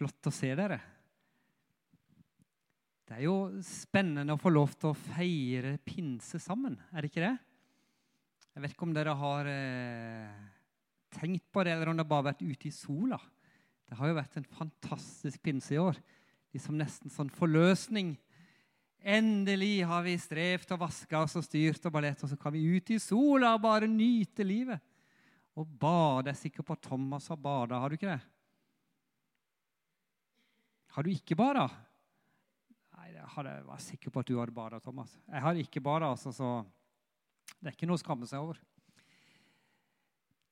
Flott å se dere. Det er jo spennende å få lov til å feire pinse sammen, er det ikke det? Jeg vet ikke om dere har eh, tenkt på det, eller om det bare har vært ute i sola. Det har jo vært en fantastisk pinse i år. Liksom nesten sånn forløsning. Endelig har vi strevd og vaska oss og styrt og ballett, og så kan vi ut i sola og bare nyte livet. Og bade. Jeg er sikker på at Thomas har bada, har du ikke det? Har du ikke bada? Nei, jeg var sikker på at du hadde bada, Thomas. Jeg har ikke bada, altså, så det er ikke noe å skamme seg over.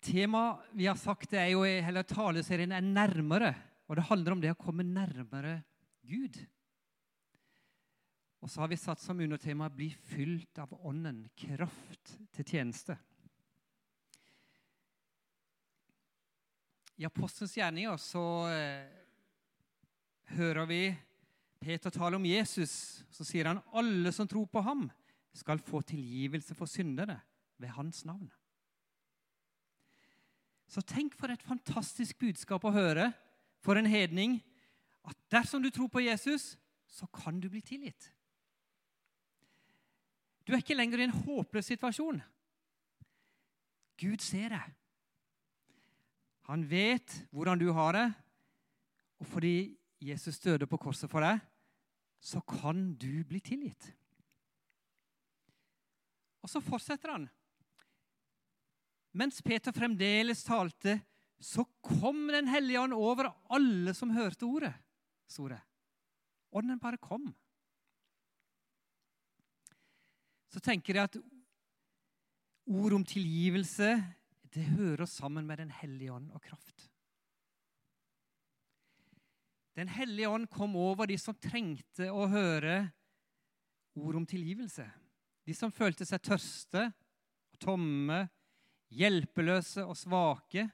Temaet vi har sagt, det er jo hele taleserien er 'nærmere'. Og det handler om det å komme nærmere Gud. Og så har vi satt som undertema 'bli fylt av Ånden', kraft til tjeneste. I Apostelens gjerninger så eh, hører vi Peter tale om Jesus. Så sier han alle som tror på ham, skal få tilgivelse for syndere ved hans navn. Så tenk for et fantastisk budskap å høre for en hedning at dersom du tror på Jesus, så kan du bli tilgitt. Du er ikke lenger i en håpløs situasjon. Gud ser deg. Han vet hvordan du har det. Og fordi Jesus døde på korset for deg, så kan du bli tilgitt. Og så fortsetter han. Mens Peter fremdeles talte, så kom Den hellige ånd over alle som hørte ordet, sto det. Ånden bare kom. Så tenker jeg at ord om tilgivelse det hører sammen med Den hellige ånd og kraft. Den hellige ånd kom over de som trengte å høre ord om tilgivelse. De som følte seg tørste tomme, hjelpeløse og svake.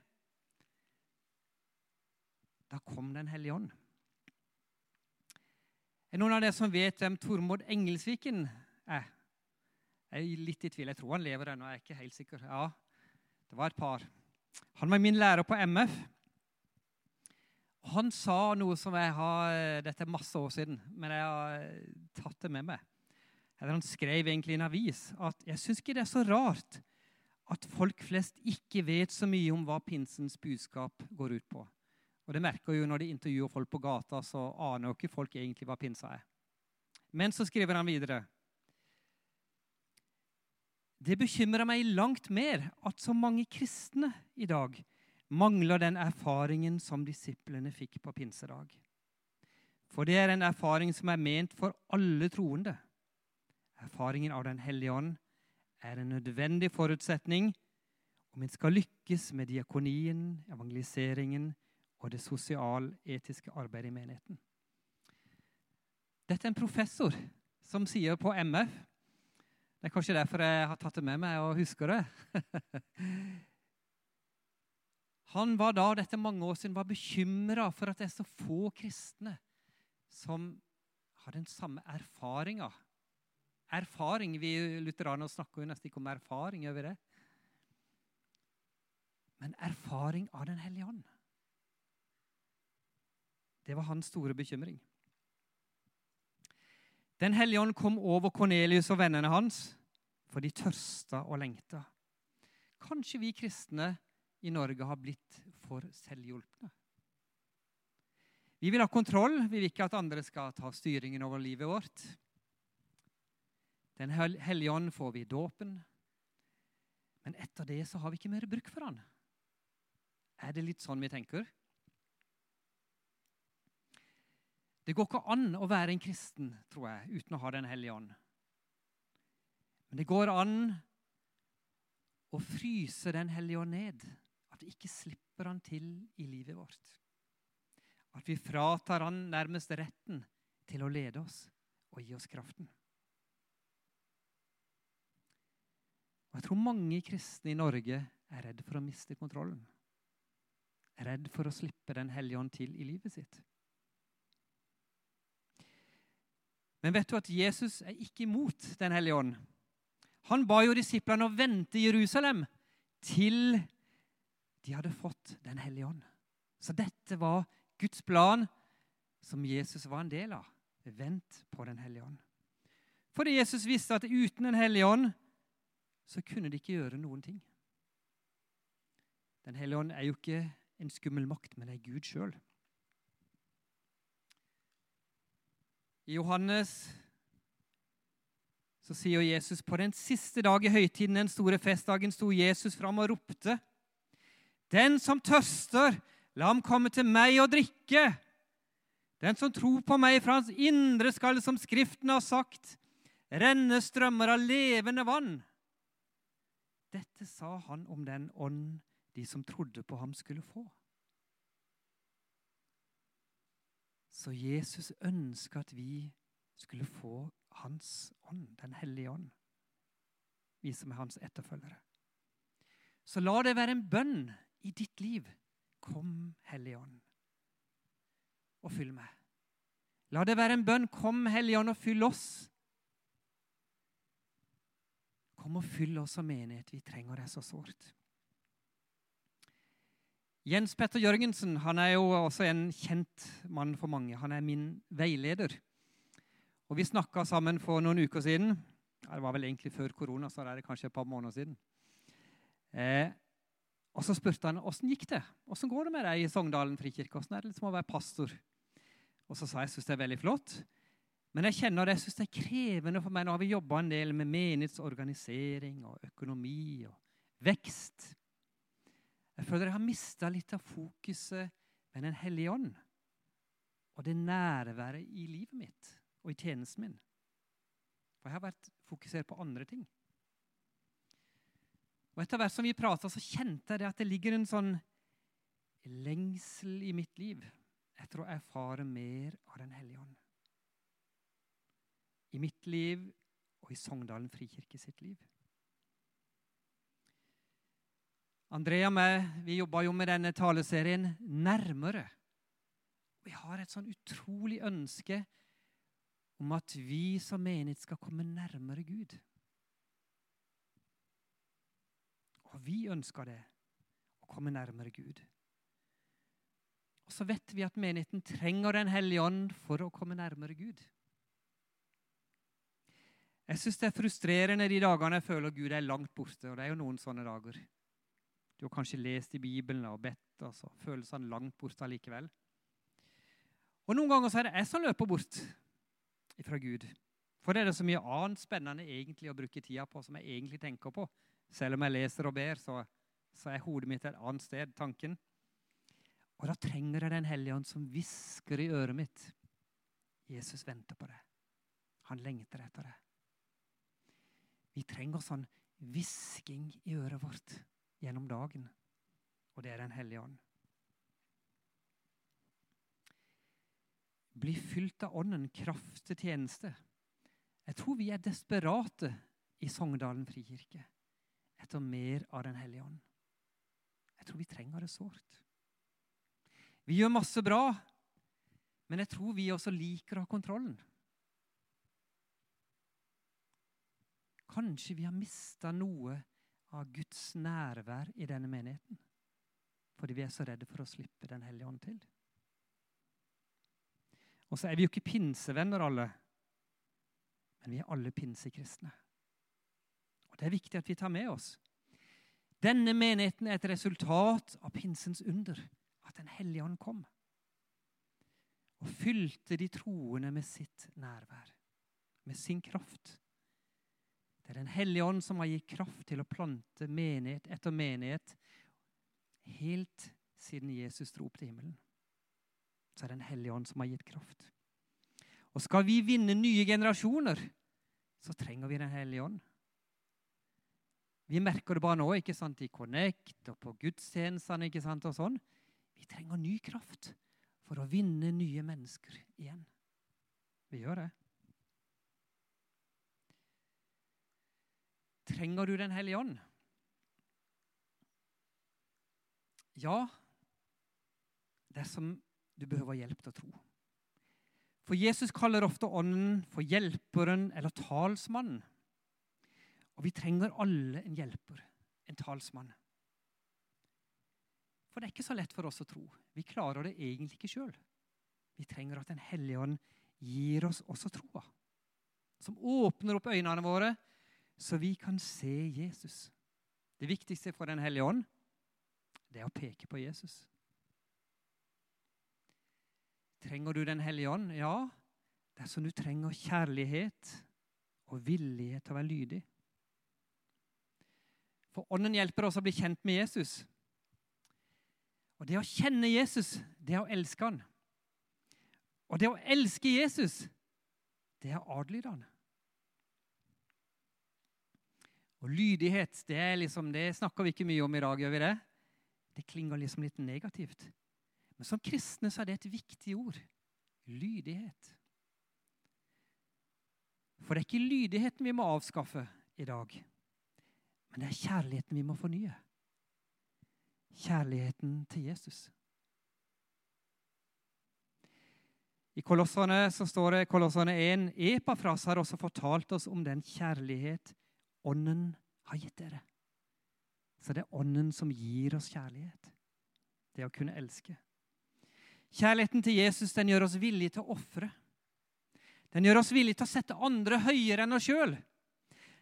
Da kom Den hellige ånd. Er noen av dere som vet hvem Tormod Engelsviken er? Jeg er litt i tvil. Jeg tror han lever ennå. Jeg er ikke helt sikker. Ja, det var et par. Han var min lærer på MF. Han sa noe som jeg har Dette er masse år siden, men jeg har tatt det med meg eller han skrev egentlig i en avis at jeg syns ikke det er så rart at folk flest ikke vet så mye om hva pinsens budskap går ut på. Og det merker jo Når de intervjuer folk på gata, så aner jo ikke folk egentlig hva pinsa er. Men så skriver han videre. Det bekymrer meg langt mer at så mange kristne i dag mangler den erfaringen som disiplene fikk på pinsedag. For det er en erfaring som er ment for alle troende. Erfaringen av Den hellige ånd er en nødvendig forutsetning om en skal lykkes med diakonien, evangeliseringen og det sosial-etiske arbeidet i menigheten. Dette er en professor som sier på MF Det er kanskje derfor jeg har tatt det med meg og husker det. Han var da dette mange år siden var bekymra for at det er så få kristne som har den samme erfaringa erfaring. Vi lutheranere snakker jo nesten ikke om erfaring over det. Men erfaring av Den hellige ånd. Det var hans store bekymring. Den hellige ånd kom over Kornelius og vennene hans, for de tørsta og lengta. Kanskje vi kristne i Norge har blitt for selvhjulpne. Vi vil ha kontroll, vi vil ikke at andre skal ta styringen over livet vårt. Den hellige ånd får vi i dåpen. Men etter det så har vi ikke mer bruk for han. Er det litt sånn vi tenker? Det går ikke an å være en kristen, tror jeg, uten å ha Den hellige ånd. Men det går an å fryse Den hellige ånd ned. Vi ikke slipper han til i livet vårt. At vi fratar han nærmest retten til å lede oss og gi oss kraften. Og Jeg tror mange kristne i Norge er redd for å miste kontrollen. Er redd for å slippe Den hellige ånd til i livet sitt. Men vet du at Jesus er ikke imot Den hellige ånd? Han ba jo disiplene å vente i Jerusalem til de hadde fått Den hellige ånd. Så dette var Guds plan som Jesus var en del av. Vent på Den hellige ånd. Fordi Jesus visste at uten Den hellige ånd så kunne de ikke gjøre noen ting. Den hellige ånd er jo ikke en skummel makt, men det er Gud sjøl. I Johannes så sier Jesus på den siste dag i høytiden, den store festdagen, sto Jesus fram og ropte. Den som tørster, la ham komme til meg og drikke. Den som tror på meg, fra hans indre skal, som Skriften har sagt, renne strømmer av levende vann. Dette sa han om den ånd de som trodde på ham, skulle få. Så Jesus ønska at vi skulle få hans ånd, Den hellige ånd, vi som er hans etterfølgere. Så la det være en bønn i ditt liv. Kom, Hellige Ånd, og fyll meg. La det være en bønn. Kom, Hellige Ånd, og fyll oss. Kom og fyll oss som menighet. Vi trenger det så sårt. Jens Petter Jørgensen han er jo også en kjent mann for mange. Han er min veileder. Og Vi snakka sammen for noen uker siden. Det var vel egentlig før korona, så det er kanskje et par måneder siden. Eh, og Så spurte han åssen gikk det Hvordan går det med deg i Sogndalen frikirke. Hvordan er det liksom å være pastor? Og Så sa jeg jeg syns det er veldig flott. Men jeg kjenner det, jeg synes det er krevende for meg. Nå har vi jobba en del med menighetsorganisering og økonomi og vekst. Jeg føler jeg har mista litt av fokuset med Den hellige ånd og det nærværet i livet mitt og i tjenesten min. For jeg har vært fokusert på andre ting. Og Etter hvert som vi prata, kjente jeg det at det ligger en sånn lengsel i mitt liv etter å erfare mer av Den hellige ånd. I mitt liv og i Sogndalen frikirke sitt liv. Andrea og meg vi jobba jo med denne taleserien nærmere. Vi har et sånn utrolig ønske om at vi som menighet skal komme nærmere Gud. Og vi ønsker det, å komme nærmere Gud. Og så vet vi at menigheten trenger Den hellige ånd for å komme nærmere Gud. Jeg syns det er frustrerende de dagene jeg føler Gud er langt borte. Og det er jo noen sånne dager. Du har kanskje lest i Bibelen og bedt, og så føles han langt borte allikevel. Og noen ganger så er det jeg som løper bort fra Gud. For det er det så mye annet spennende egentlig å bruke tida på som jeg egentlig tenker på. Selv om jeg leser og ber, så, så er hodet mitt et annet sted, tanken. Og da trenger jeg Den hellige ånd som hvisker i øret mitt. Jesus venter på det. Han lengter etter det. Vi trenger sånn hvisking i øret vårt gjennom dagen. Og det er Den hellige ånd. Bli fylt av Ånden, kraft til tjeneste. Jeg tror vi er desperate i Sogndalen frikirke etter mer av Den hellige ånd. Jeg tror vi trenger det sårt. Vi gjør masse bra, men jeg tror vi også liker å ha kontrollen. Kanskje vi har mista noe av Guds nærvær i denne menigheten fordi vi er så redde for å slippe Den hellige ånd til. Og så er vi jo ikke pinsevenner, alle. Men vi er alle pinsekristne. Og Det er viktig at vi tar med oss. Denne menigheten er et resultat av pinsens under, at Den hellige ånd kom. Og fylte de troende med sitt nærvær, med sin kraft. Det er Den hellige ånd som har gitt kraft til å plante menighet etter menighet helt siden Jesus dro opp til himmelen så er det Den hellige ånd som har gitt kraft. Og skal vi vinne nye generasjoner, så trenger vi Den hellige ånd. Vi merker det bare nå ikke sant, i Connect og på gudstjenestene. ikke sant, og sånn. Vi trenger ny kraft for å vinne nye mennesker igjen. Vi gjør det. Trenger du Den hellige ånd? Ja, dersom du behøver hjelp til å tro. For Jesus kaller ofte Ånden for hjelperen eller talsmannen. Og vi trenger alle en hjelper, en talsmann. For det er ikke så lett for oss å tro. Vi klarer det egentlig ikke sjøl. Vi trenger at Den hellige ånd gir oss også troa. Som åpner opp øynene våre, så vi kan se Jesus. Det viktigste for Den hellige ånd, det er å peke på Jesus. Trenger du Den hellige ånd? Ja, dersom du trenger kjærlighet og villighet til å være lydig. For Ånden hjelper oss å bli kjent med Jesus. Og det å kjenne Jesus, det er å elske han. Og det å elske Jesus, det er å adlyde han. Og lydighet, det, liksom, det snakker vi ikke mye om i dag, gjør vi det? Det klinger liksom litt negativt. Men som kristne så er det et viktig ord. Lydighet. For det er ikke lydigheten vi må avskaffe i dag, men det er kjærligheten vi må fornye. Kjærligheten til Jesus. I Kolossene så står det Kolossene 1, Epafras har også fortalt oss om den kjærlighet Ånden har gitt dere. Så det er Ånden som gir oss kjærlighet. Det å kunne elske. Kjærligheten til Jesus den gjør oss villige til å ofre. Den gjør oss villige til å sette andre høyere enn oss sjøl.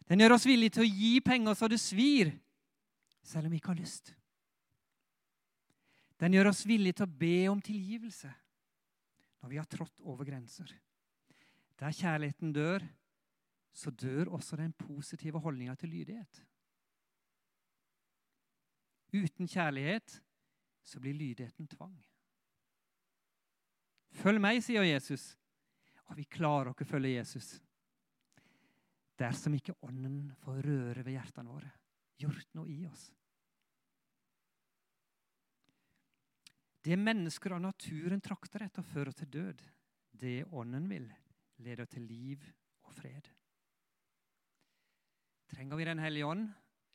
Den gjør oss villige til å gi penger så det svir, selv om vi ikke har lyst. Den gjør oss villige til å be om tilgivelse når vi har trådt over grenser. Der kjærligheten dør, så dør også den positive holdninga til lydighet. Uten kjærlighet så blir lydigheten tvang. Følg meg, sier Jesus. Og vi klarer ikke å følge Jesus dersom ikke Ånden får røre ved hjertene våre, gjort noe i oss. Det mennesker av naturen trakter etter, fører til død. Det Ånden vil, leder til liv og fred. Trenger vi Den hellige ånd?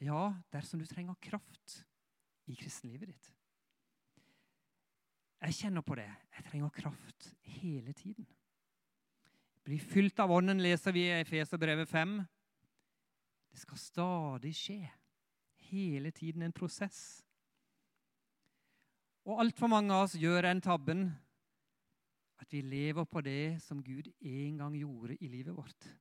Ja, dersom du trenger kraft i kristenlivet ditt. Jeg kjenner på det. Jeg trenger kraft hele tiden. Bli fylt av Ånden, leser vi i Efeserbrevet 5. Det skal stadig skje. Hele tiden en prosess. Og altfor mange av oss gjør den tabben at vi lever på det som Gud en gang gjorde i livet vårt.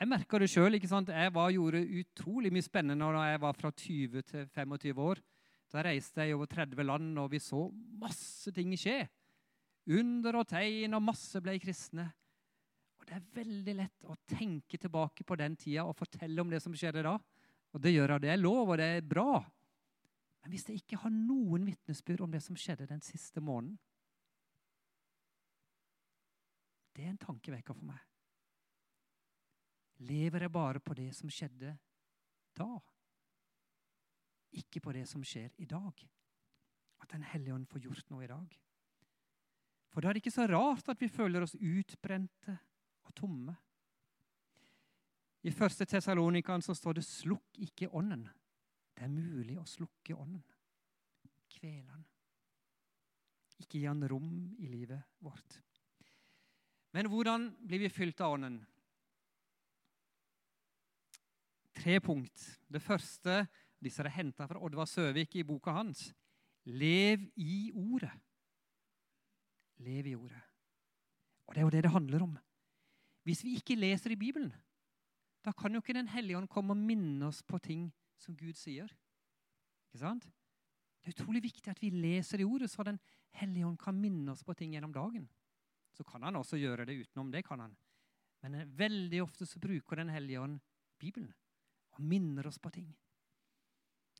Jeg merker det sjøl. Jeg var, gjorde utrolig mye spennende da jeg var fra 20 til 25 år. Da reiste jeg over 30 land, og vi så masse ting skje. Under og tegn, og masse ble kristne. Det er veldig lett å tenke tilbake på den tida og fortelle om det som skjedde da. Og Det gjør jeg. Det er lov, og det er bra. Men hvis jeg ikke har noen vitnesbyrd om det som skjedde den siste måneden Det er en tankevekker for meg. Lever jeg bare på det som skjedde da? Ikke på det som skjer i dag. At Den hellige ånd får gjort noe i dag. For da er det ikke så rart at vi føler oss utbrente og tomme. I første Tessalonikan står det 'slukk ikke ånden'. Det er mulig å slukke ånden. Kvele den. Ikke gi han rom i livet vårt. Men hvordan blir vi fylt av ånden? Tre punkt. Det første disse er henta fra Oddvar Søvik i boka hans. Lev i ordet. Lev i ordet. Og Det er jo det det handler om. Hvis vi ikke leser i Bibelen, da kan jo ikke Den hellige ånd komme og minne oss på ting som Gud sier. Ikke sant? Det er utrolig viktig at vi leser i ordet, så Den hellige ånd kan minne oss på ting gjennom dagen. Så kan han også gjøre det utenom det. kan han. Men eh, veldig ofte så bruker Den hellige ånd Bibelen og minner oss på ting.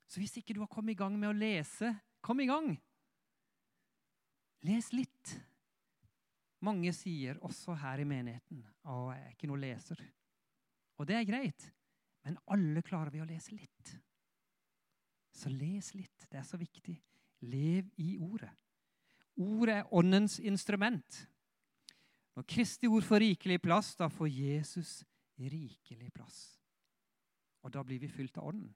Så hvis ikke du har kommet i gang med å lese, kom i gang. Les litt. Mange sier også her i menigheten at jeg er ikke noen leser. Og det er greit. Men alle klarer vi å lese litt. Så les litt. Det er så viktig. Lev i ordet. Ordet er åndens instrument. Når Kristi ord får rikelig plass, da får Jesus rikelig plass. Og da blir vi fylt av ånden.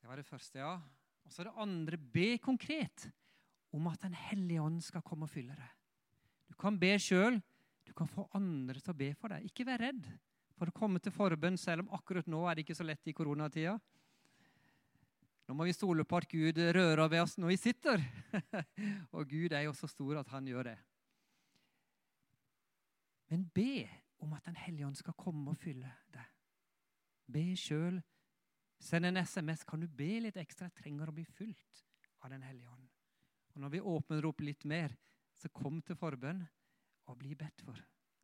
Det var det første, ja. Og så det andre. Be konkret om at Den hellige ånd skal komme og fylle deg. Du kan be sjøl, du kan få andre til å be for deg. Ikke vær redd for å komme til forbønn, selv om akkurat nå er det ikke så lett i koronatida. Nå må vi stole på at Gud rører ved oss når vi sitter. og Gud er jo så stor at han gjør det. Men be om at Den hellige ånd skal komme og fylle deg. Be sjøl. Send en SMS. Kan du be litt ekstra? Jeg trenger å bli fylt av Den hellige ånd. Og Når vi åpner opp litt mer, så kom til forbønn og bli bedt for.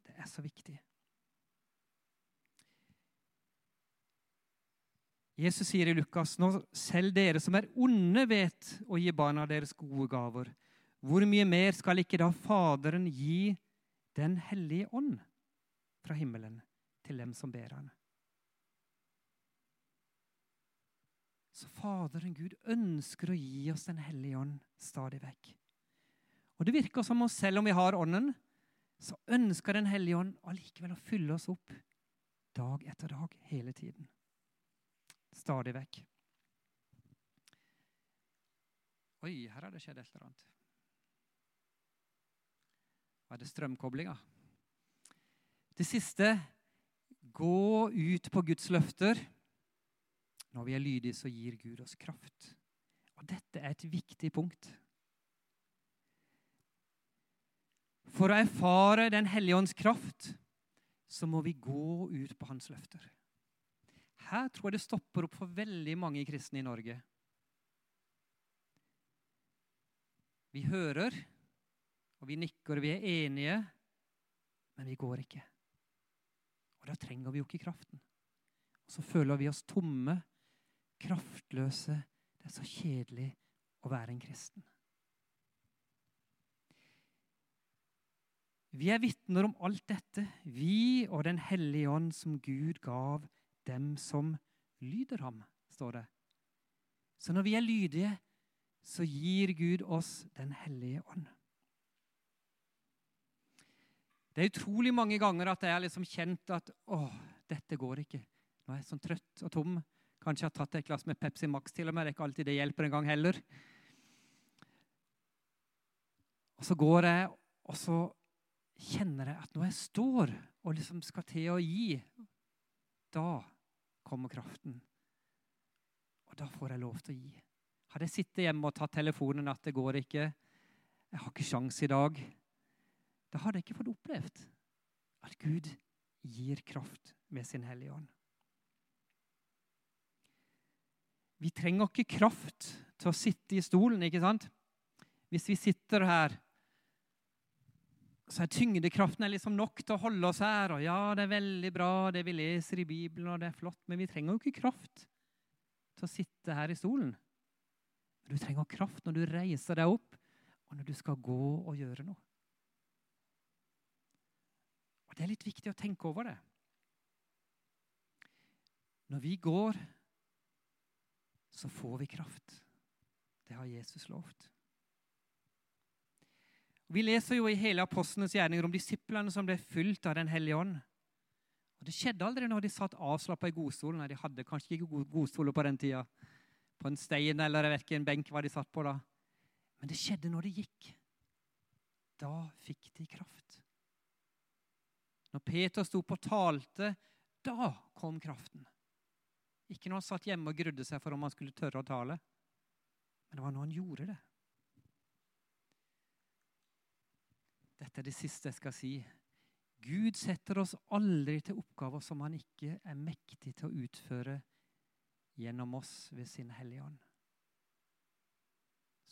Det er så viktig. Jesus sier i Lukas nå selv dere som er onde, vet å gi barna deres gode gaver. Hvor mye mer skal ikke da Faderen gi Den hellige ånd fra himmelen til dem som ber han? Så Faderen Gud ønsker å gi oss Den hellige ånd stadig vekk. Og det virker som om selv om vi har Ånden, så ønsker Den hellige ånd allikevel å fylle oss opp dag etter dag hele tiden stadig vekk. Oi, her har det skjedd et eller annet. Var det strømkoblinga? Det siste gå ut på Guds løfter. Når vi er lydige, så gir Gud oss kraft. Og dette er et viktig punkt. For å erfare Den hellige ånds kraft så må vi gå ut på hans løfter. Her tror jeg det stopper opp for veldig mange kristne i Norge. Vi hører, og vi nikker, og vi er enige, men vi går ikke. Og da trenger vi jo ikke kraften. Og så føler vi oss tomme, kraftløse. Det er så kjedelig å være en kristen. Vi er vitner om alt dette, vi og Den hellige ånd som Gud gav dem som lyder ham, står det. Så når vi er lydige, så gir Gud oss Den hellige ånd. Det er utrolig mange ganger at jeg har liksom kjent at å, dette går ikke. Nå er jeg sånn trøtt og tom. Kanskje jeg har tatt et glass med Pepsi Max til og med. Det er ikke alltid det hjelper en gang heller. Og så går jeg, og så kjenner jeg at når jeg står og liksom skal til å gi, da kommer kraften. Og da får jeg lov til å gi. Hadde jeg sittet hjemme og tatt telefonen at det går ikke, jeg har ikke sjans i dag, da hadde jeg ikke fått opplevd at Gud gir kraft med sin Hellige Ånd. Vi trenger ikke kraft til å sitte i stolen, ikke sant? Hvis vi sitter her så er tyngdekraften liksom nok til å holde oss her. Og ja, det er veldig bra, det vi leser i Bibelen, og det er flott, men vi trenger jo ikke kraft til å sitte her i stolen. Du trenger kraft når du reiser deg opp, og når du skal gå og gjøre noe. Og Det er litt viktig å tenke over det. Når vi går, så får vi kraft. Det har Jesus lovt. Vi leser jo i hele apostlenes gjerninger om disiplene som ble fylt av Den hellige ånd. Og Det skjedde aldri når de satt avslappa i godstolen. De hadde kanskje ikke godstoler på den tida. På en stein eller jeg vet ikke, en benk var de satt på da. Men det skjedde når de gikk. Da fikk de kraft. Når Peter sto på talte, da kom kraften. Ikke når han satt hjemme og grudde seg for om han skulle tørre å tale. Men det var når han gjorde det. Dette er det siste jeg skal si. Gud setter oss aldri til oppgaver som han ikke er mektig til å utføre gjennom oss ved sin Hellige Ånd.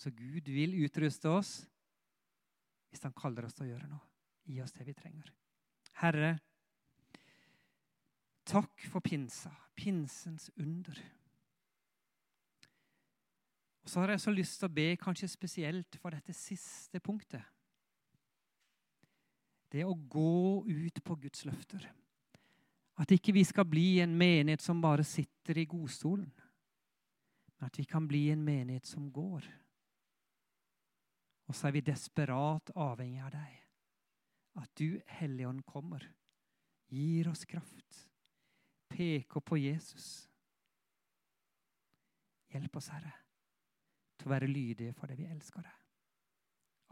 Så Gud vil utruste oss hvis han kaller oss til å gjøre noe. Gi oss det vi trenger. Herre, takk for pinsa, pinsens under. Og så har jeg så lyst til å be kanskje spesielt for dette siste punktet det å gå ut på Guds løfter. At ikke vi skal bli en menighet som bare sitter i godstolen, men at vi kan bli en menighet som går. Og så er vi desperat avhengig av deg. At du, Helligånd, kommer, gir oss kraft, peker på Jesus. Hjelp oss, Herre, til å være lydige for det vi elsker deg.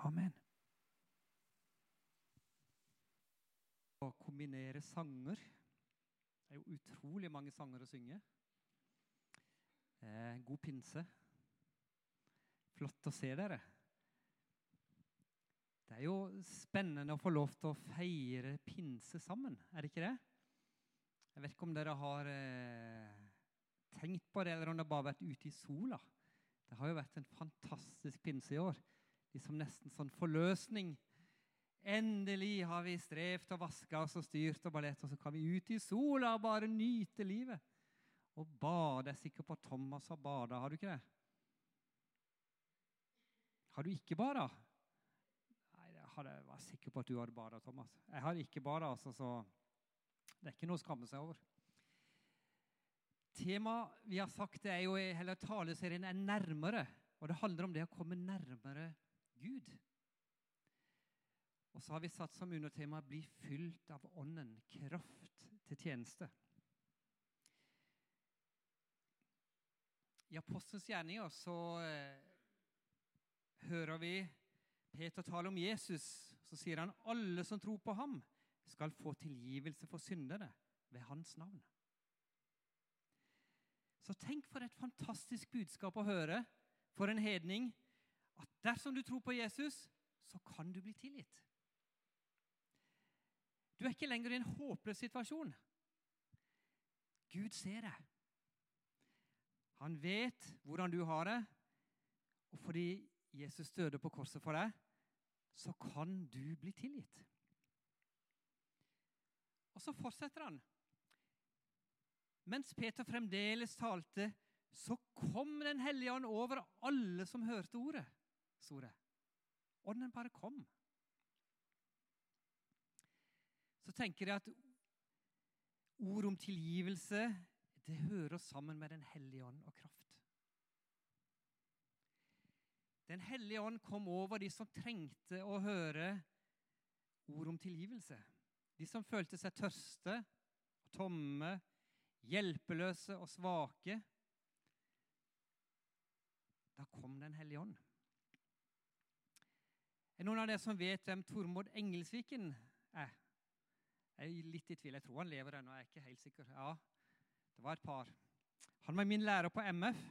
Amen. å kombinere sanger. Det er jo utrolig mange sanger å synge. Eh, god pinse. Flott å se dere. Det er jo spennende å få lov til å feire pinse sammen, er det ikke det? Jeg vet ikke om dere har eh, tenkt på det, eller om dere bare har vært ute i sola. Det har jo vært en fantastisk pinse i år. Liksom nesten sånn forløsning. Endelig har vi strevd og vaska oss og styrt og ballett, og så kan vi ut i sola og bare nyte livet. Og bade. Jeg er sikker på at Thomas har bada, har du ikke det? Har du ikke bada? Nei, jeg var sikker på at du hadde bada, Thomas. Jeg har ikke bada, altså, så det er ikke noe å skamme seg over. Temaet vi har sagt, det er jo hele taleserien er 'nærmere'. Og det handler om det å komme nærmere Gud. Og så har vi satt som undertema 'bli fylt av Ånden', kraft til tjeneste. I Apostelens gjerninger så eh, hører vi Peter tale om Jesus. Så sier han alle som tror på ham, skal få tilgivelse for syndere ved hans navn. Så tenk for et fantastisk budskap å høre for en hedning at dersom du tror på Jesus, så kan du bli tilgitt. Du er ikke lenger i en håpløs situasjon. Gud ser deg. Han vet hvordan du har det. Og fordi Jesus døde på korset for deg, så kan du bli tilgitt. Og så fortsetter han. Mens Peter fremdeles talte, så kom Den hellige ånd over alle som hørte ordet, sto det. Ånden bare kom. Så tenker jeg at ord om tilgivelse det hører sammen med Den hellige ånd og kraft. Den hellige ånd kom over de som trengte å høre ord om tilgivelse. De som følte seg tørste og tomme, hjelpeløse og svake. Da kom Den hellige ånd. Er noen av dere som vet hvem Tormod Engelsviken er? Jeg er litt i tvil. Jeg tror han lever ennå. Jeg er ikke helt sikker. Ja, det var et par. Han var min lærer på MF.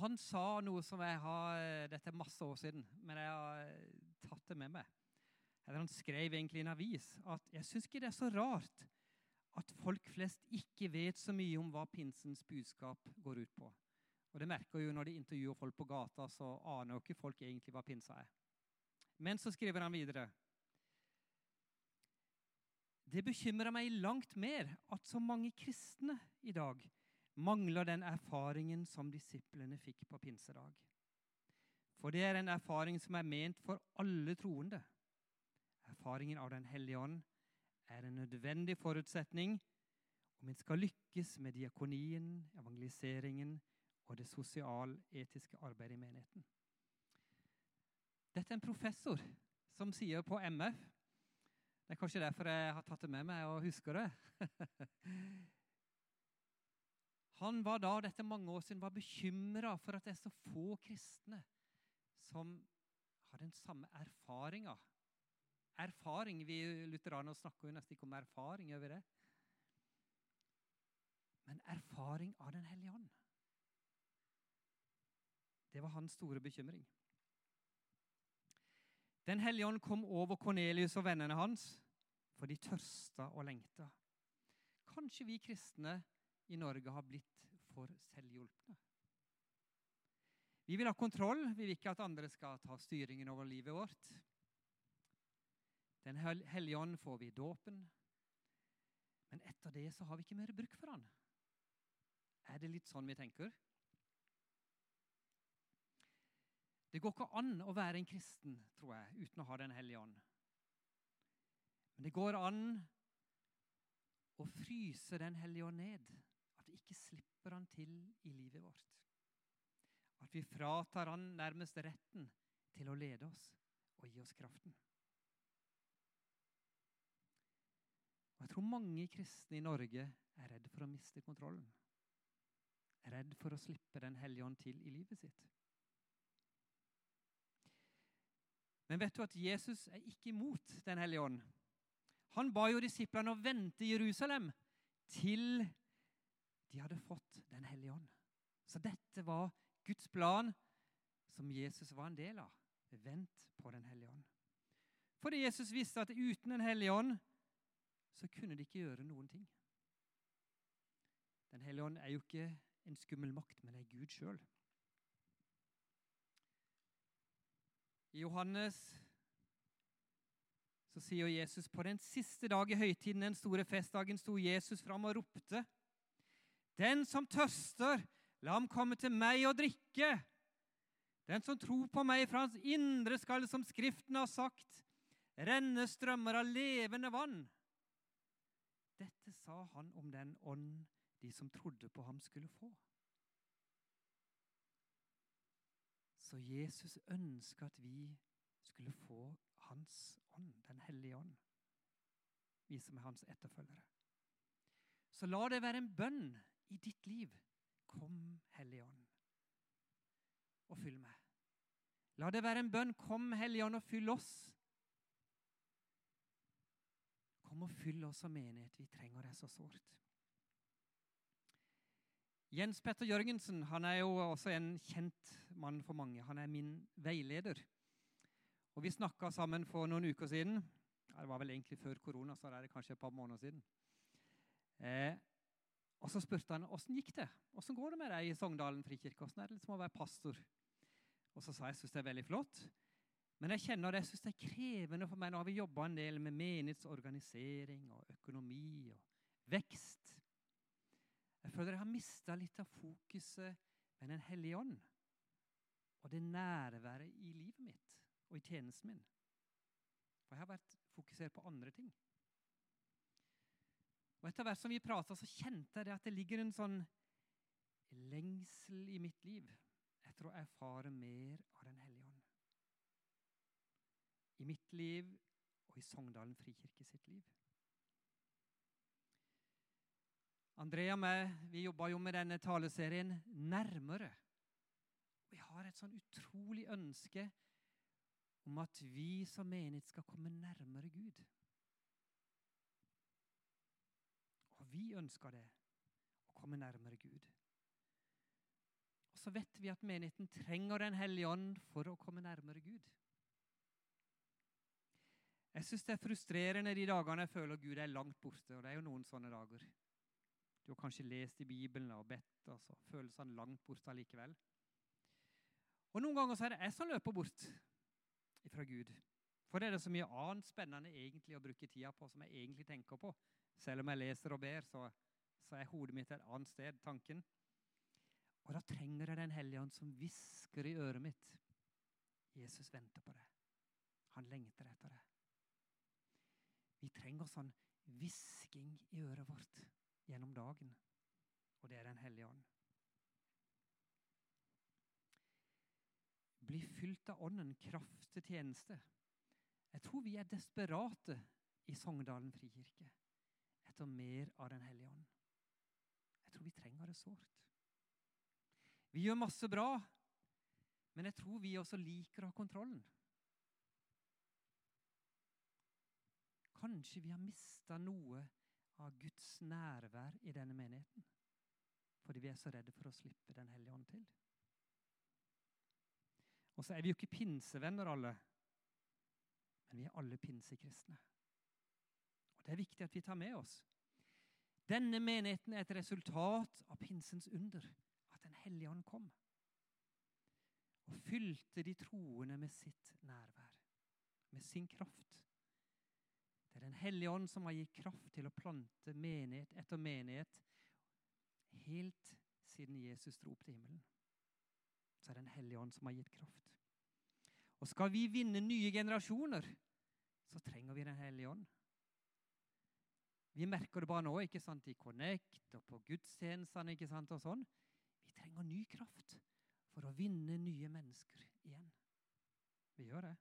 Han sa noe som jeg har Dette er masse år siden, men jeg har tatt det med meg. Eller han skrev egentlig i en avis at jeg syns ikke det er så rart at folk flest ikke vet så mye om hva pinsens budskap går ut på. Og det merker jo Når de intervjuer folk på gata, så aner jo ikke folk egentlig hva pinsa er. Men så skriver han videre det bekymrer meg langt mer at så mange kristne i dag mangler den erfaringen som disiplene fikk på pinsedag. For det er en erfaring som er ment for alle troende. Erfaringen av Den hellige ånd er en nødvendig forutsetning om en skal lykkes med diakonien, evangeliseringen og det sosialetiske arbeidet i menigheten. Dette er en professor som sier på MF det er kanskje derfor jeg har tatt det med meg og husker det. Han var da, dette mange år siden, var bekymra for at det er så få kristne som har den samme erfaringa. Erfaring Vi lutheranere snakker jo nesten ikke om erfaring. over det? Men erfaring av Den hellige ånd. Det var hans store bekymring. Den hellige ånd kom over Kornelius og vennene hans, for de tørsta og lengta. Kanskje vi kristne i Norge har blitt for selvhjulpne. Vi vil ha kontroll, vi vil ikke at andre skal ta styringen over livet vårt. Den hellige ånd får vi i dåpen, men etter det så har vi ikke mer bruk for han. Er det litt sånn vi tenker? Det går ikke an å være en kristen tror jeg, uten å ha Den hellige ånd. Men det går an å fryse Den hellige ånd ned. At vi ikke slipper han til i livet vårt. At vi fratar han nærmest retten til å lede oss og gi oss kraften. Og Jeg tror mange kristne i Norge er redd for å miste kontrollen. Er redd for å slippe Den hellige ånd til i livet sitt. Men vet du at Jesus er ikke imot Den hellige ånd? Han ba jo disiplene å vente i Jerusalem til de hadde fått Den hellige ånd. Så dette var Guds plan, som Jesus var en del av. Vent på Den hellige ånd. Fordi Jesus visste at uten Den hellige ånd så kunne de ikke gjøre noen ting. Den hellige ånd er jo ikke en skummel makt, men det er Gud sjøl. I Johannes så sier Jesus på den siste dag i høytiden, den store festdagen, sto Jesus fram og ropte. Den som tørster, la ham komme til meg og drikke. Den som tror på meg, fra hans indre skal, som Skriften har sagt, renne strømmer av levende vann. Dette sa han om den ånd de som trodde på ham, skulle få. Så Jesus ønska at vi skulle få hans ånd, Den hellige ånd, vi som er hans etterfølgere. Så la det være en bønn i ditt liv. Kom, Hellige Ånd, og fyll meg. La det være en bønn. Kom, Hellige Ånd, og fyll oss. Kom og fyll oss som menighet. Vi trenger det så sårt. Jens Petter Jørgensen han er jo også en kjent mann for mange. Han er min veileder. Og Vi snakka sammen for noen uker siden. Det var vel egentlig før korona, så det er kanskje et par måneder siden. Eh, og Så spurte han åssen gikk det Hvordan går det med deg i Sogndalen frikirke. Hvordan er det liksom å være pastor? Og Så sa jeg syns det er veldig flott. Men jeg kjenner det, jeg synes det er krevende for meg. Nå har vi jobba en del med menighetsorganisering og økonomi og vekst. Jeg føler jeg har mista litt av fokuset med Den hellige ånd og det nærværet i livet mitt og i tjenesten min. For jeg har vært fokusert på andre ting. Og Etter hvert som vi prata, kjente jeg at det ligger en sånn lengsel i mitt liv etter å erfare mer av Den hellige. I mitt liv og i Sogndalen frikirke sitt liv. Andrea og meg vi jobba jo med denne taleserien nærmere. Vi har et sånn utrolig ønske om at vi som menighet skal komme nærmere Gud. Og vi ønsker det, å komme nærmere Gud. Og så vet vi at menigheten trenger Den hellige ånd for å komme nærmere Gud. Jeg syns det er frustrerende de dagene jeg føler Gud er langt borte. Og det er jo noen sånne dager. Du har kanskje lest i Bibelen og bedt, og så føles han langt borte allikevel. Og noen ganger så er det jeg som løper bort fra Gud. For det er det så mye annet spennende egentlig å bruke tida på som jeg egentlig tenker på. Selv om jeg leser og ber, så, så er hodet mitt et annet sted, tanken. Og da trenger jeg Den hellige ånd som hvisker i øret mitt. Jesus venter på deg. Han lengter etter det. Vi trenger sånn hvisking i øret vårt gjennom dagen. Og det er Den hellige ånd. Bli fylt av Ånden, kraft til tjeneste. Jeg tror vi er desperate i Sogndalen frikirke etter mer av Den hellige ånd. Jeg tror vi trenger det sårt. Vi gjør masse bra, men jeg tror vi også liker å ha kontrollen. Kanskje vi har mista noe av Guds nærvær i denne menigheten fordi vi er så redde for å slippe Den hellige ånd til. Og så er vi jo ikke pinsevenner, alle. Men vi er alle pinsekristne. Og Det er viktig at vi tar med oss. Denne menigheten er et resultat av pinsens under, at Den hellige ånd kom og fylte de troende med sitt nærvær, med sin kraft. Det er Den hellige ånd som har gitt kraft til å plante menighet etter menighet helt siden Jesus dro opp til himmelen så er det Den hellige ånd som har gitt kraft. Og skal vi vinne nye generasjoner, så trenger vi Den hellige ånd. Vi merker det bare nå ikke sant, i Connect og på gudstjenestene. ikke sant, og sånn. Vi trenger ny kraft for å vinne nye mennesker igjen. Vi gjør det.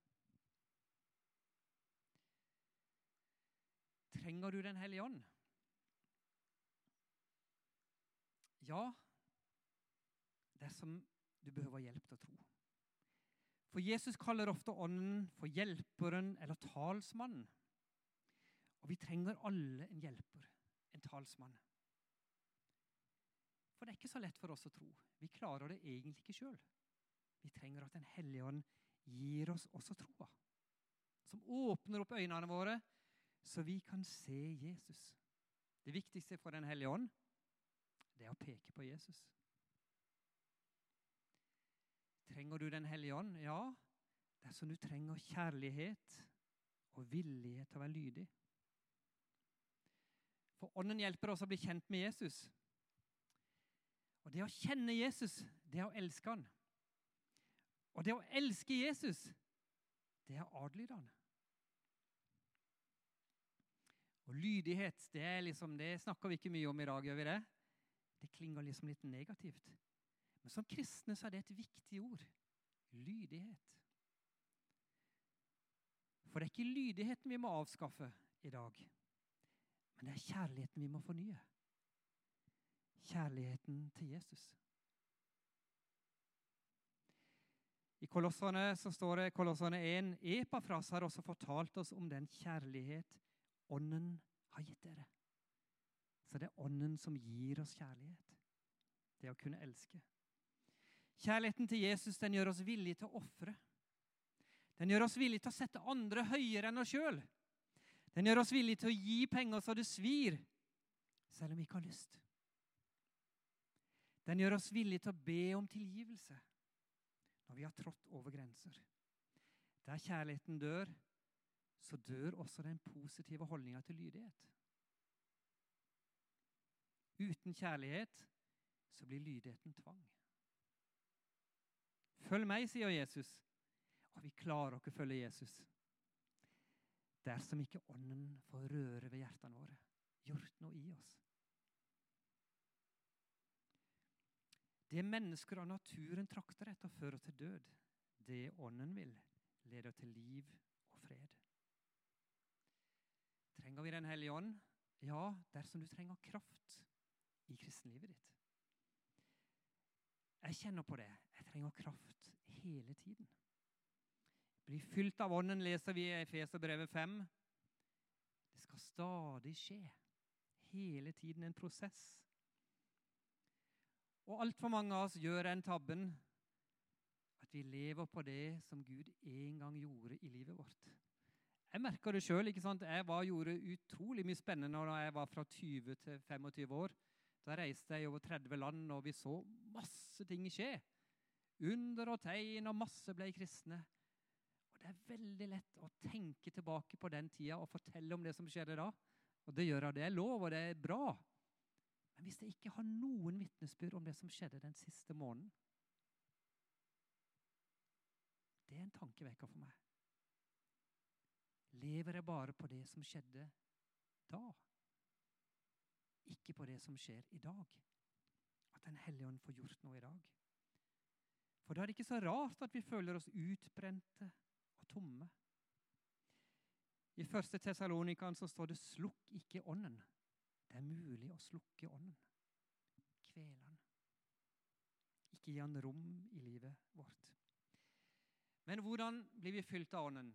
Trenger du Den hellige ånd? Ja, dersom du behøver hjelp til å tro. For Jesus kaller ofte Ånden for hjelperen eller talsmannen. Og vi trenger alle en hjelper, en talsmann. For det er ikke så lett for oss å tro. Vi klarer det egentlig ikke sjøl. Vi trenger at Den hellige ånd gir oss også troa. Som åpner opp øynene våre, så vi kan se Jesus. Det viktigste for Den hellige ånd, det er å peke på Jesus. Trenger du Den hellige ånd? Ja, dersom du trenger kjærlighet og villighet til å være lydig. For Ånden hjelper oss å bli kjent med Jesus. Og det å kjenne Jesus, det er å elske han. Og det å elske Jesus, det er å adlyde han. Og lydighet, det, liksom, det, snakker vi ikke mye om i dag, gjør vi det? Det klinger liksom litt negativt. Men som kristne så er det et viktig ord. Lydighet. For det er ikke lydigheten vi må avskaffe i dag, men det er kjærligheten vi må fornye kjærligheten til Jesus. I Kolossene så står det Kolossene 1, Epafras har også fortalt oss om den kjærlighet Ånden har gitt dere. Så det er Ånden som gir oss kjærlighet. Det å kunne elske. Kjærligheten til Jesus den gjør oss villige til å ofre. Den gjør oss villige til å sette andre høyere enn oss sjøl. Den gjør oss villige til å gi penger så det svir, selv om vi ikke har lyst. Den gjør oss villige til å be om tilgivelse når vi har trådt over grenser. Der kjærligheten dør, så dør også den positive holdninga til lydighet. Uten kjærlighet så blir lydigheten tvang. Følg meg, sier Jesus. Og vi klarer ikke å følge Jesus dersom ikke Ånden får røre ved hjertene våre, gjort noe i oss. Det mennesker av naturen trakter etter, fører til død. Det Ånden vil, leder til liv og fred. Trenger vi Den hellige ånd? Ja, dersom du trenger kraft i kristenlivet ditt. Jeg kjenner på det. Jeg trenger kraft hele tiden. Bli fylt av Ånden, leser vi i Efeserbrevet 5. Det skal stadig skje. Hele tiden en prosess. Og altfor mange av oss gjør den tabben at vi lever på det som Gud en gang gjorde i livet vårt. Jeg merka det sjøl. Jeg var, gjorde utrolig mye spennende da jeg var fra 20 til 25 år. Da reiste jeg over 30 land, og vi så masse ting skje. Under og tegn, og masse ble kristne. Og Det er veldig lett å tenke tilbake på den tida og fortelle om det som skjedde da. Og Det gjør jeg. Det er lov, og det er bra. Men hvis jeg ikke har noen vitnesbyrd om det som skjedde den siste måneden Det er en tankevekker for meg. Lever jeg bare på det som skjedde da? Ikke på det som skjer i dag. At Den hellige ånd får gjort noe i dag. For da er det ikke så rart at vi føler oss utbrente og tomme. I første Tessalonikan står det 'slukk ikke ånden'. Det er mulig å slukke ånden. Kvele den. Ikke gi han rom i livet vårt. Men hvordan blir vi fylt av ånden?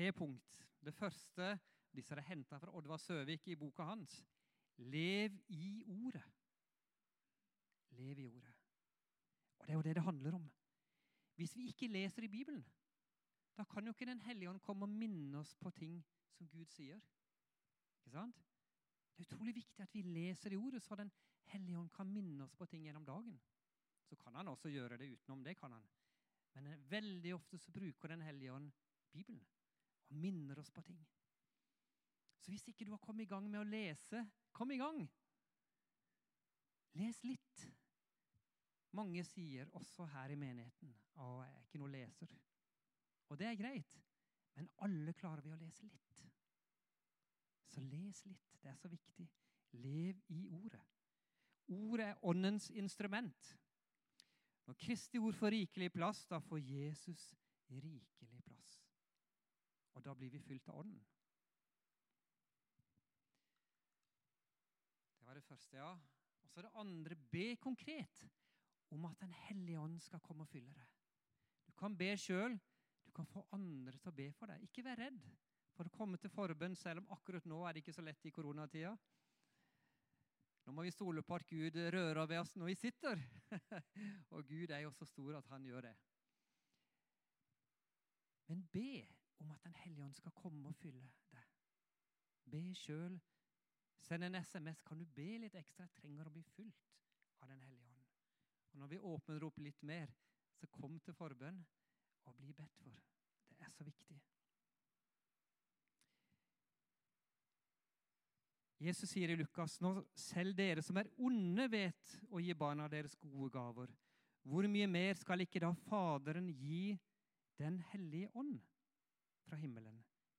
Tre punkt. Det første disse er henta fra Oddvar Søvik i boka hans. Lev i ordet. Lev i ordet. Og det er jo det det handler om. Hvis vi ikke leser i Bibelen, da kan jo ikke Den hellige ånd komme og minne oss på ting som Gud sier. Ikke sant? Det er utrolig viktig at vi leser i ordet, så Den hellige ånd kan minne oss på ting gjennom dagen. Så kan han også gjøre det utenom. det kan han. Men veldig ofte så bruker Den hellige ånd Bibelen og minner oss på ting. Så hvis ikke du har kommet i gang med å lese, kom i gang! Les litt. Mange sier også her i menigheten at jeg er ikke noe leser. Og det er greit. Men alle klarer vi å lese litt. Så les litt. Det er så viktig. Lev i ordet. Ordet er åndens instrument. Når Kristi ord får rikelig plass, da får Jesus rikelig plass. Og da blir vi fylt av Ånden. Det var det første, ja. Og så det andre. Be konkret om at Den hellige ånd skal komme og fylle deg. Du kan be sjøl, du kan få andre til å be for deg. Ikke vær redd for å komme til forbønn, selv om akkurat nå er det ikke så lett i koronatida. Nå må vi stole på at Gud rører ved oss når vi sitter. og Gud er jo så stor at han gjør det. Men be om at Den hellige ånd skal komme og fylle deg. Be sjøl. Send en SMS. Kan du be litt ekstra? Jeg trenger å bli fylt av Den hellige ånd. Og Når vi åpner opp litt mer, så kom til forbønn og bli bedt for. Det er så viktig. Jesus sier i Lukas nå selv dere som er onde, vet å gi barna deres gode gaver. Hvor mye mer skal ikke da Faderen gi Den hellige ånd fra himmelen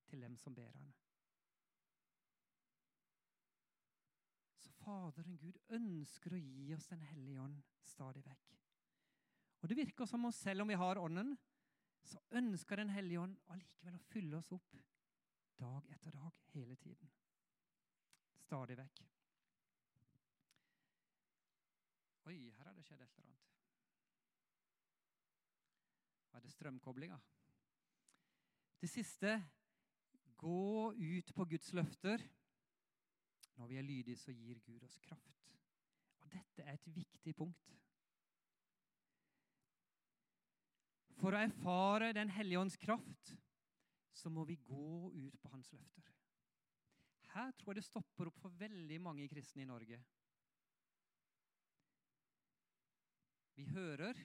til dem som ber han? Så Faderen Gud ønsker å gi oss Den hellige ånd stadig vekk. Og Det virker som om selv om vi har Ånden, så ønsker Den hellige ånd allikevel å fylle oss opp dag etter dag, hele tiden stadig vekk. Oi, her har det skjedd et eller annet. Var det strømkoblinga? Det siste gå ut på Guds løfter. Når vi er lydige, så gir Gud oss kraft. Og dette er et viktig punkt. For å erfare Den hellige ånds kraft så må vi gå ut på hans løfter. Her tror jeg det stopper opp for veldig mange kristne i Norge. Vi hører,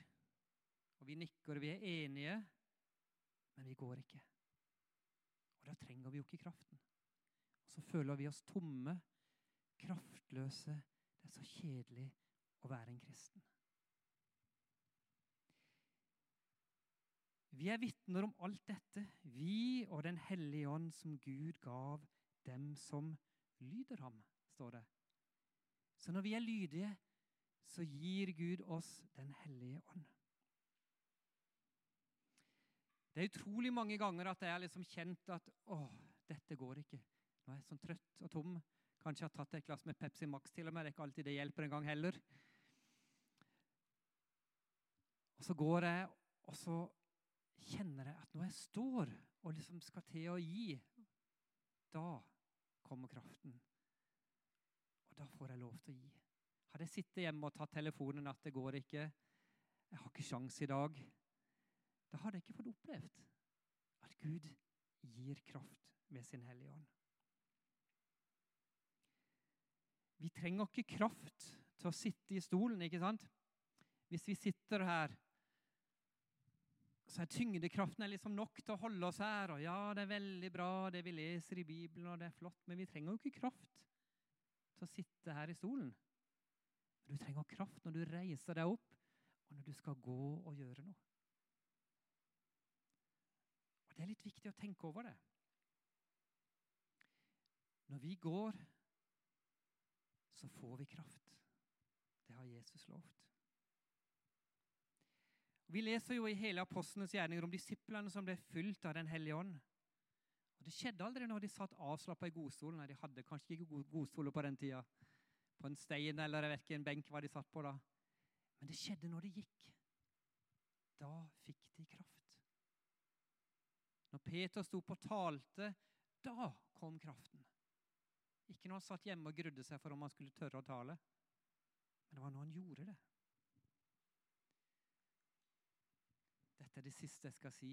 og vi nikker, og vi er enige, men vi går ikke. Og da trenger vi jo ikke kraften. Og så føler vi oss tomme, kraftløse. Det er så kjedelig å være en kristen. Vi er vitner om alt dette, vi og Den hellige ånd som Gud gav dem som lyder ham, står det. Så når vi er lydige, så gir Gud oss Den hellige ånd. Det er utrolig mange ganger at jeg har liksom kjent at å, dette går ikke. Nå er jeg sånn trøtt og tom. Kanskje jeg har tatt et glass med Pepsi Max til og med. Det er ikke alltid det hjelper en gang heller. Og så går jeg, og så kjenner jeg at når jeg står og liksom skal til å gi, da kommer kraften. Og da får jeg lov til å gi. Hadde jeg sittet hjemme og tatt telefonen at det går ikke, jeg har ikke sjans i dag, da har de ikke fått opplevd at Gud gir kraft med sin Hellige Ånd. Vi trenger ikke kraft til å sitte i stolen, ikke sant? Hvis vi sitter her så er tyngdekraften liksom nok til å holde oss her. Og ja, det er veldig bra, det vi leser i Bibelen, og det er flott, men vi trenger jo ikke kraft til å sitte her i stolen. Du trenger kraft når du reiser deg opp, og når du skal gå og gjøre noe. Det er litt viktig å tenke over det. Når vi går, så får vi kraft. Det har Jesus lovt. Vi leser jo i hele apostlenes gjerninger om disiplene som ble fylt av Den hellige ånd. Og Det skjedde aldri når de satt avslappa i godstolen. De hadde kanskje ikke godstoler på den tida. På en stein eller jeg vet ikke, en benk var de satt på da. Men det skjedde når de gikk. Da fikk de kraft. Når Peter sto på og talte, da kom kraften. Ikke når han satt hjemme og grudde seg for om han skulle tørre å tale, men det var når han gjorde det. Dette er det siste jeg skal si.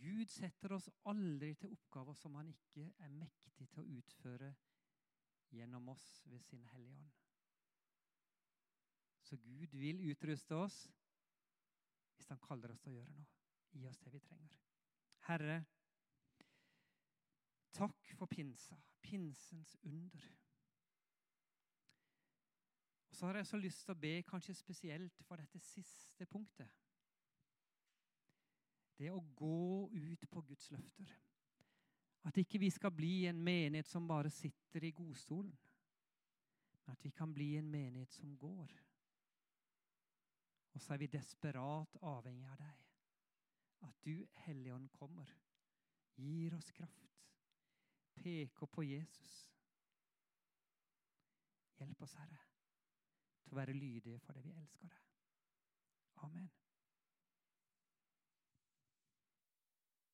Gud setter oss aldri til oppgaver som han ikke er mektig til å utføre gjennom oss ved sin Hellige Ånd. Så Gud vil utruste oss hvis han kaller oss til å gjøre noe. Gi oss det vi trenger. Herre, takk for pinsa, pinsens under. Og så har jeg så lyst til å be kanskje spesielt for dette siste punktet det å gå ut på Guds løfter. At ikke vi skal bli en menighet som bare sitter i godstolen, men at vi kan bli en menighet som går. Og så er vi desperat avhengig av deg. At du, Helligånd, kommer, gir oss kraft, peker på Jesus. Hjelp oss, Herre, til å være lydige for det vi elsker deg. Amen.